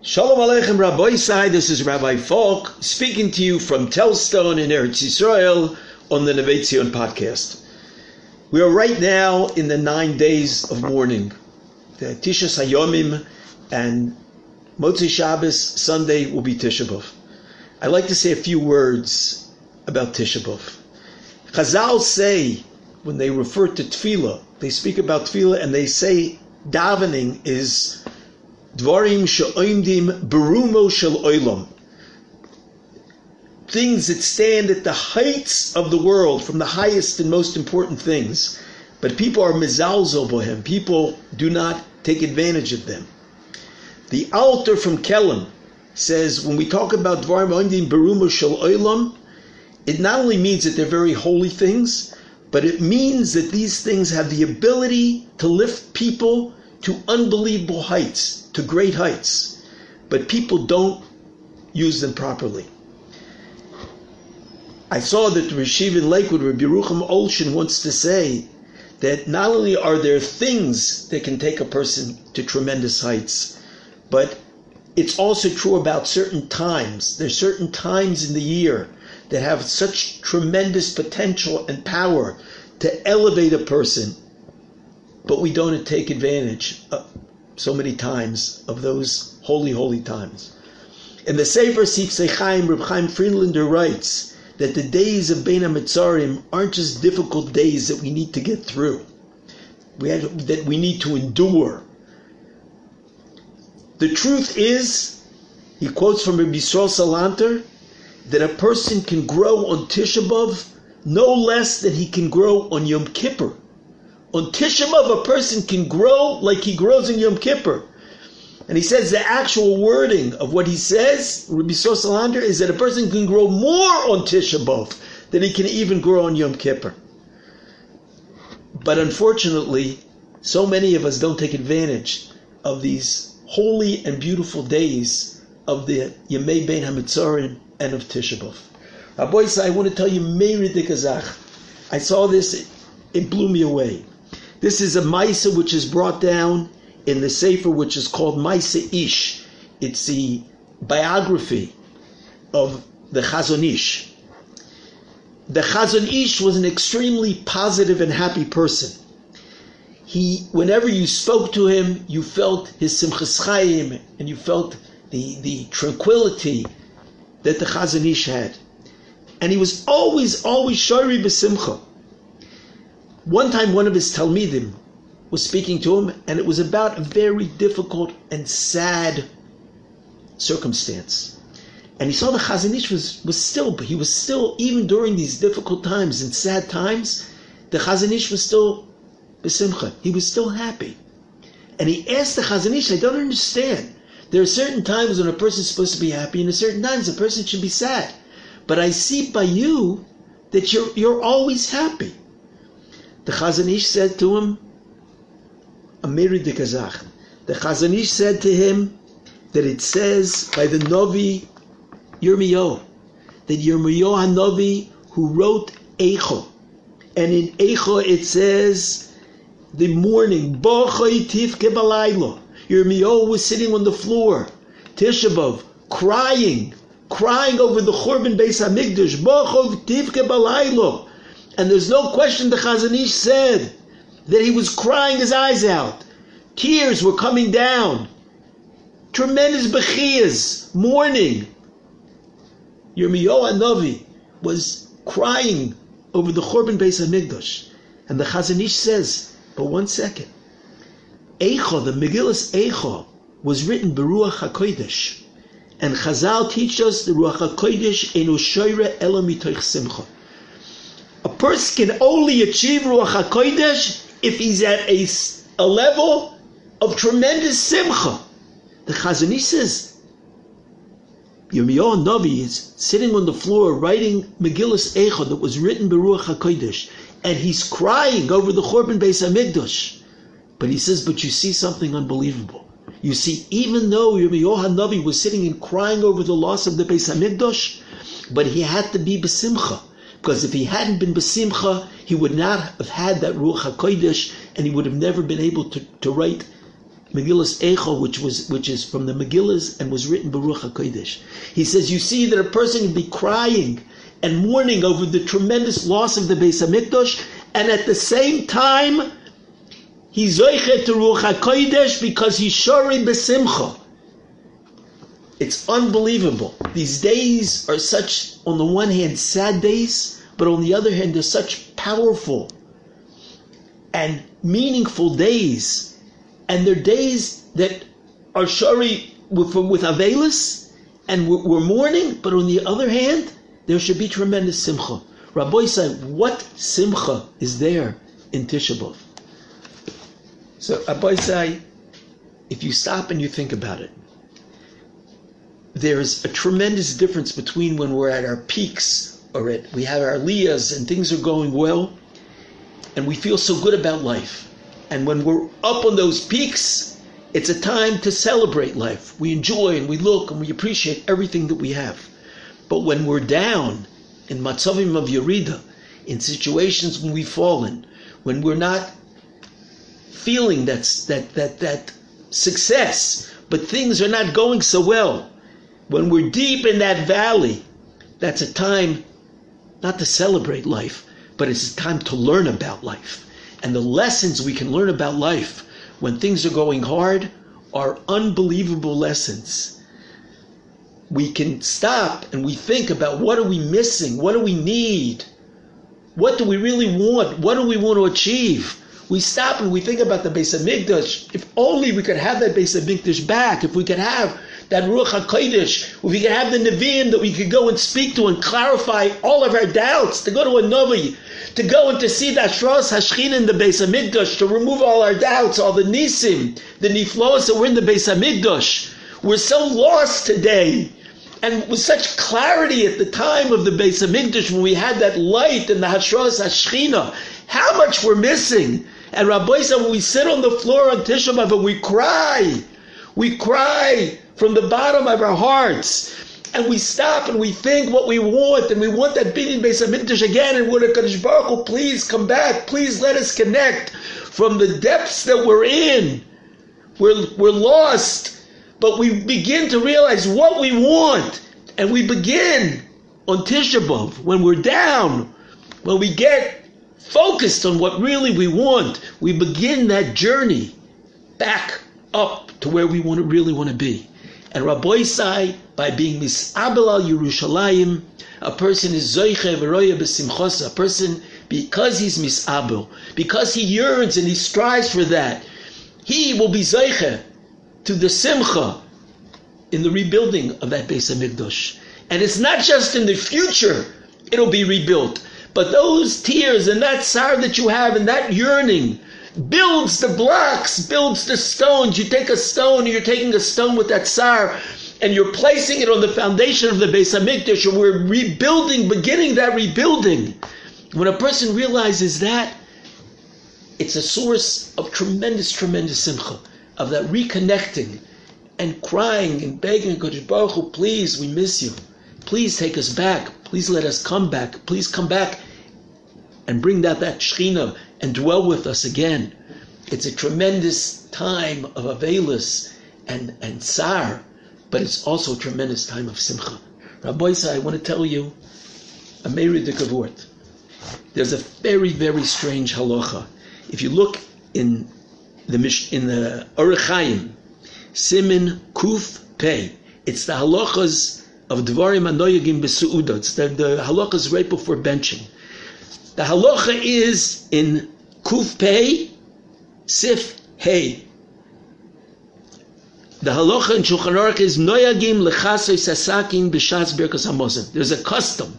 Shalom Aleichem Rabbi Isai, this is Rabbi Falk speaking to you from Telz Stone in Eretz Yisrael on the Neve Tzion podcast. We are right now in the nine days of mourning. The Tisha Sayomim and Motzi Shabbos Sunday will be Tisha B'Av. I'd like to say a few words about Tisha B'Av. Chazal say, when they refer to Tefillah, they speak about Tefillah and they say davening is Dvarim she'oimdim berumo shel oilam. Things that stand at the heights of the world, from the highest and most important things. But people are mizalzo bohem. People do not take advantage of them. The Alter from Kelm says when we talk about Dvarim oimdim berumo shel oilam, it not only means that they're very holy things, but it means that these things have the ability to lift people to unbelievable heights, to great heights, but people don't use them properly. I saw that the Rashiv in Lakewood, Rabbi Yerucham Olshin, wants to say that not only are there things that can take a person to tremendous heights, but it's also true about certain times. There's certain times in the year that have such tremendous potential and power to elevate a person but we don't take advantage so many times of those holy, holy times. In the Sefer Sifsei Chaim, Reb Chaim Friedlander writes that the days of Bein HaMetzarim aren't just difficult days that we need to get through, we had, that we need to endure. The truth is, he quotes from Rabbi Yisrael Salanter, that a person can grow on Tisha B'Av no less than he can grow on Yom Kippur on Tisha a person can grow like he grows in Yom Kippur. And he says the actual wording of what he says, Rabbi Sosalander, is that a person can grow more on Tisha than he can even grow on Yom Kippur. But unfortunately, so many of us don't take advantage of these holy and beautiful days of the Yemei Bein HaMetzarim and of Tisha B'Av. Rabbi I want to tell you, Meiri. I saw this, it blew me away. This is a Maisa which is brought down in the Sefer which is called Maisa Ish. It's the biography of the Chazon Ish. The Chazon Ish was an extremely positive and happy person. He, whenever you spoke to him, you felt his simchas chayim, and you felt the, the tranquility that the Chazon Ish had. And he was always, always shari b'simcha. One time, one of his Talmidim was speaking to him, and it was about a very difficult and sad circumstance. And he saw the Chazon Ish was, was still, he was still, even during these difficult times and sad times, the Chazon Ish was still besimcha. He was still happy. And he asked the Chazon Ish, I don't understand. There are certain times when a person is supposed to be happy, and at certain times a person should be sad. But I see by you that you're, you're always happy. The Chazon Ish said to him, Amiri de Kazach. The Chazon Ish said to him that it says by the Novi Yirmiyo, that Yirmiyo HaNovi who wrote Eicho, and in Eicho it says the morning, Bochoi Tifke Balaylo. Yirmiyo was sitting on the floor, Tishabov, crying, crying over the Churban Beis Hamikdash, Bochoi Tifke Balaylo. And there's no question the Chazon Ish said that he was crying his eyes out. Tears were coming down. Tremendous bechiyas, mourning. Yirmiyahu Navi was crying over the Churban Beis Hamikdash. And the Chazon Ish says, but one second. Eicha, the Megillus Eicha, was written Beruach HaKodesh. And Chazal teach us the Ruach HaKodesh enu elo mitoich simcha. Person can only achieve Ruach HaKodesh if he's at a, a level of tremendous simcha. The Chazon Ish says, Yirmiyahu Navi is sitting on the floor writing Megillus Eicha that was written by Ruach HaKodesh, and he's crying over the Churban Beis HaMikdash. But he says, but you see something unbelievable. You see, even though Yirmiyahu Navi was sitting and crying over the loss of the Beis HaMikdash, but he had to be besimcha. Because if he hadn't been besimcha, he would not have had that ruach hakodesh, and he would have never been able to, to write Megillus Eicho, which was which is from the Megillas and was written Baruch Hakodesh. He says, you see that a person can be crying and mourning over the tremendous loss of the Beis Hamikdash, and at the same time, he's zoichet to Ruach Hakodesh because he's shori besimcha. It's unbelievable. These days are such, on the one hand, sad days, but on the other hand, they're such powerful and meaningful days. And they're days that are shari with, with Avelis, and we're, mourning, but on the other hand, there should be tremendous simcha. Rabbi said, what simcha is there in Tisha B'Av? So Rabbi say, if you stop and you think about it, there's a tremendous difference between when we're at our peaks or at we have our liyas and things are going well and we feel so good about life. And when we're up on those peaks, it's a time to celebrate life. We enjoy and we look and we appreciate everything that we have. But when we're down in matzavim of yerida, in situations when we've fallen, when we're not feeling that's that that that success, but things are not going so well, when we're deep in that valley, that's a time not to celebrate life, but it's a time to learn about life. And the lessons we can learn about life when things are going hard are unbelievable lessons. We can stop and we think about what are we missing? What do we need? What do we really want? What do we want to achieve? We stop and we think about the Beis Hamikdash. If only we could have that Beis Hamikdash back. If we could have that Ruach HaKodesh, if we could have the Nevi'im that we could go and speak to and clarify all of our doubts, to go to a Navi, to go and to see that Ashras Hashchin in the Beis Hamikdash, to remove all our doubts, all the Nisim, the Niflos that were in the Beis Hamikdash. We're so lost today. And with such clarity at the time of the Beis Hamikdash, when we had that light and the Hashras Hashchina, how much we're missing. And Rabbi said, when we sit on the floor on Tisha B'Av we cry, we cry from the bottom of our hearts. And we stop and we think what we want, and we want that binyan Beis Hamikdash again. And we're Kadosh Baruch please come back, please let us connect from the depths that we're in. We're we're lost, but we begin to realize what we want, and we begin on Tisha B'av when we're down, when we get focused on what really we want. We begin that journey back up to where we want to really want to be. And Rabbi Sai, by being misabel al Yerushalayim, a person is zoiche v'roya b'simchos, a person, because he's misabel, because he yearns and he strives for that, he will be zoiche to the simcha in the rebuilding of that Beis Hamikdash. And it's not just in the future it'll be rebuilt, but those tears and that sorrow that you have and that yearning builds the blocks, builds the stones. You take a stone, and you're taking a stone with that sar, and you're placing it on the foundation of the Beis Hamikdash, and we're rebuilding, beginning that rebuilding. When a person realizes that, it's a source of tremendous, tremendous simcha, of that reconnecting and crying and begging Kodesh Baruch Hu, please, we miss you. Please take us back. Please let us come back. Please come back and bring that that Shechina and dwell with us again. It's a tremendous time of Avelis and, and Tsar, but it's also a tremendous time of Simcha. Rabbi I want to tell you a Meri de Kavort. There's a very, very strange halacha. If you look in the in the Orach Chaim, Simin Kuf Pei, it's the halachas of Dvarim Anoyagim Besuuda. It's the, the halachas right before benching. The halacha is in Kuf Pei, Sif Hey. The halacha in Shulchan Aruch is noyagim lechasoy sasakin b'shas birkas hamozim. There's a custom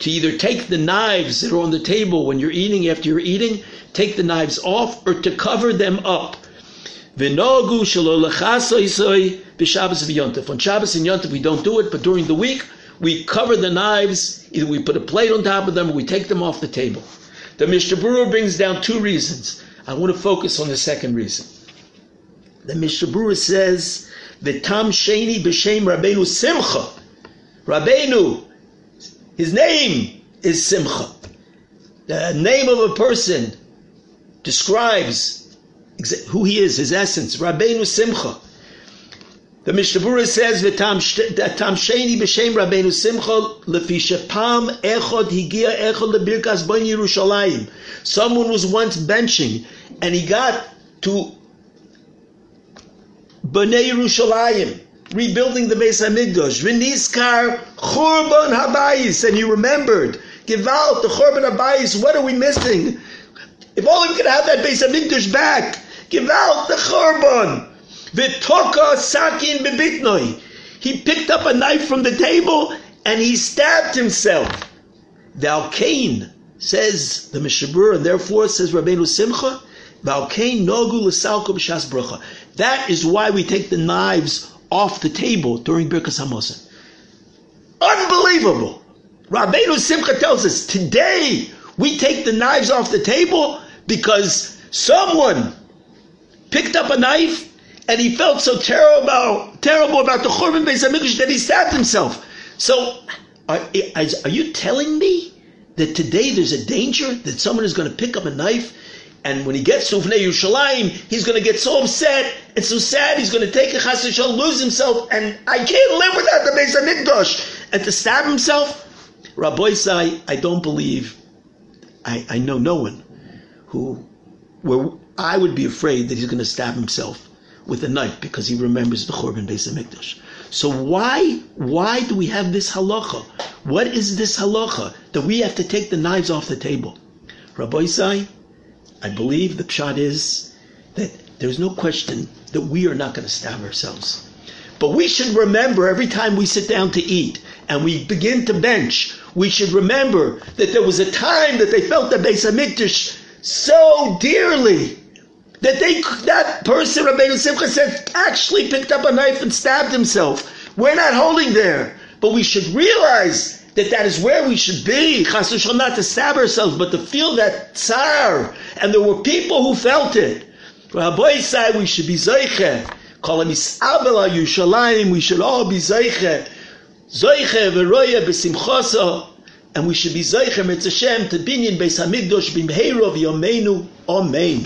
to either take the knives that are on the table when you're eating after you're eating, take the knives off, or to cover them up. V'nogu shelo lechasoy soy b'shabbos v'yontif. On Shabbos and Yontif we don't do it, but during the week we cover the knives, either we put a plate on top of them or we take them off the table. The Mishnah Berurah brings down two reasons. I want to focus on the second reason. The Mishnah Berurah says, the Tam Sheni B'Shem Rabbeinu Simcha. Rabbeinu, his name is Simcha. The name of a person describes who he is, his essence. Rabbeinu Simcha. The Mishnah says, "V'tam sheni b'shem Rabbeinu Simcha lefi shepam echod higia echod lebirkas bon Yerushalayim." Someone was once benching, and he got to Bnei Yerushalayim, rebuilding the Beis Hamikdash. V'niskar churban habayis, and he remembered, give out the churban habayis. What are we missing? If only we could have that Beis Hamikdash back. Give out the churban. V'toka sakin bebitnoi. He picked up a knife from the table and he stabbed himself. Valkain says the Mishnah Berurah, and therefore says Rabbeinu Simcha, nogu. That is why we take the knives off the table during Birkas Hamazon. Unbelievable! Rabbeinu Simcha tells us today we take the knives off the table because someone picked up a knife and he felt so terrible terrible about the Churban Beis Hamikdash that he stabbed himself. So, are, are you telling me that today there's a danger that someone is going to pick up a knife and when he gets to Ufnei Yerushalayim, he's going to get so upset and so sad, he's going to take a chas lose himself, and I can't live without the Beis Hamikdash, and to stab himself. Rabbi Sai, I don't believe, I, I know no one who, where I would be afraid that he's going to stab himself with a knife because he remembers the Churban Beis Hamikdash. So why why do we have this halacha? What is this halacha that we have to take the knives off the table? Rabbi Sai, I believe the pshat is that there's no question that we are not going to stab ourselves. But we should remember every time we sit down to eat and we begin to bench, we should remember that there was a time that they felt the Beis Hamikdash so dearly that they that person Rabbeinu Simcha said actually picked up a knife and stabbed himself. We're not holding there, but we should realize that that is where we should be. Chas not to stab ourselves, but to feel that tsar. And there were people who felt it. Rabbi said we should be zeiche. Call him Isabel Yushalayim. We should all be zeiche. Zeiche v'roya b'simchosa. And we should be zeiche mitzvah to binyan beis hamikdash b'mheirov yomeinu. Amen.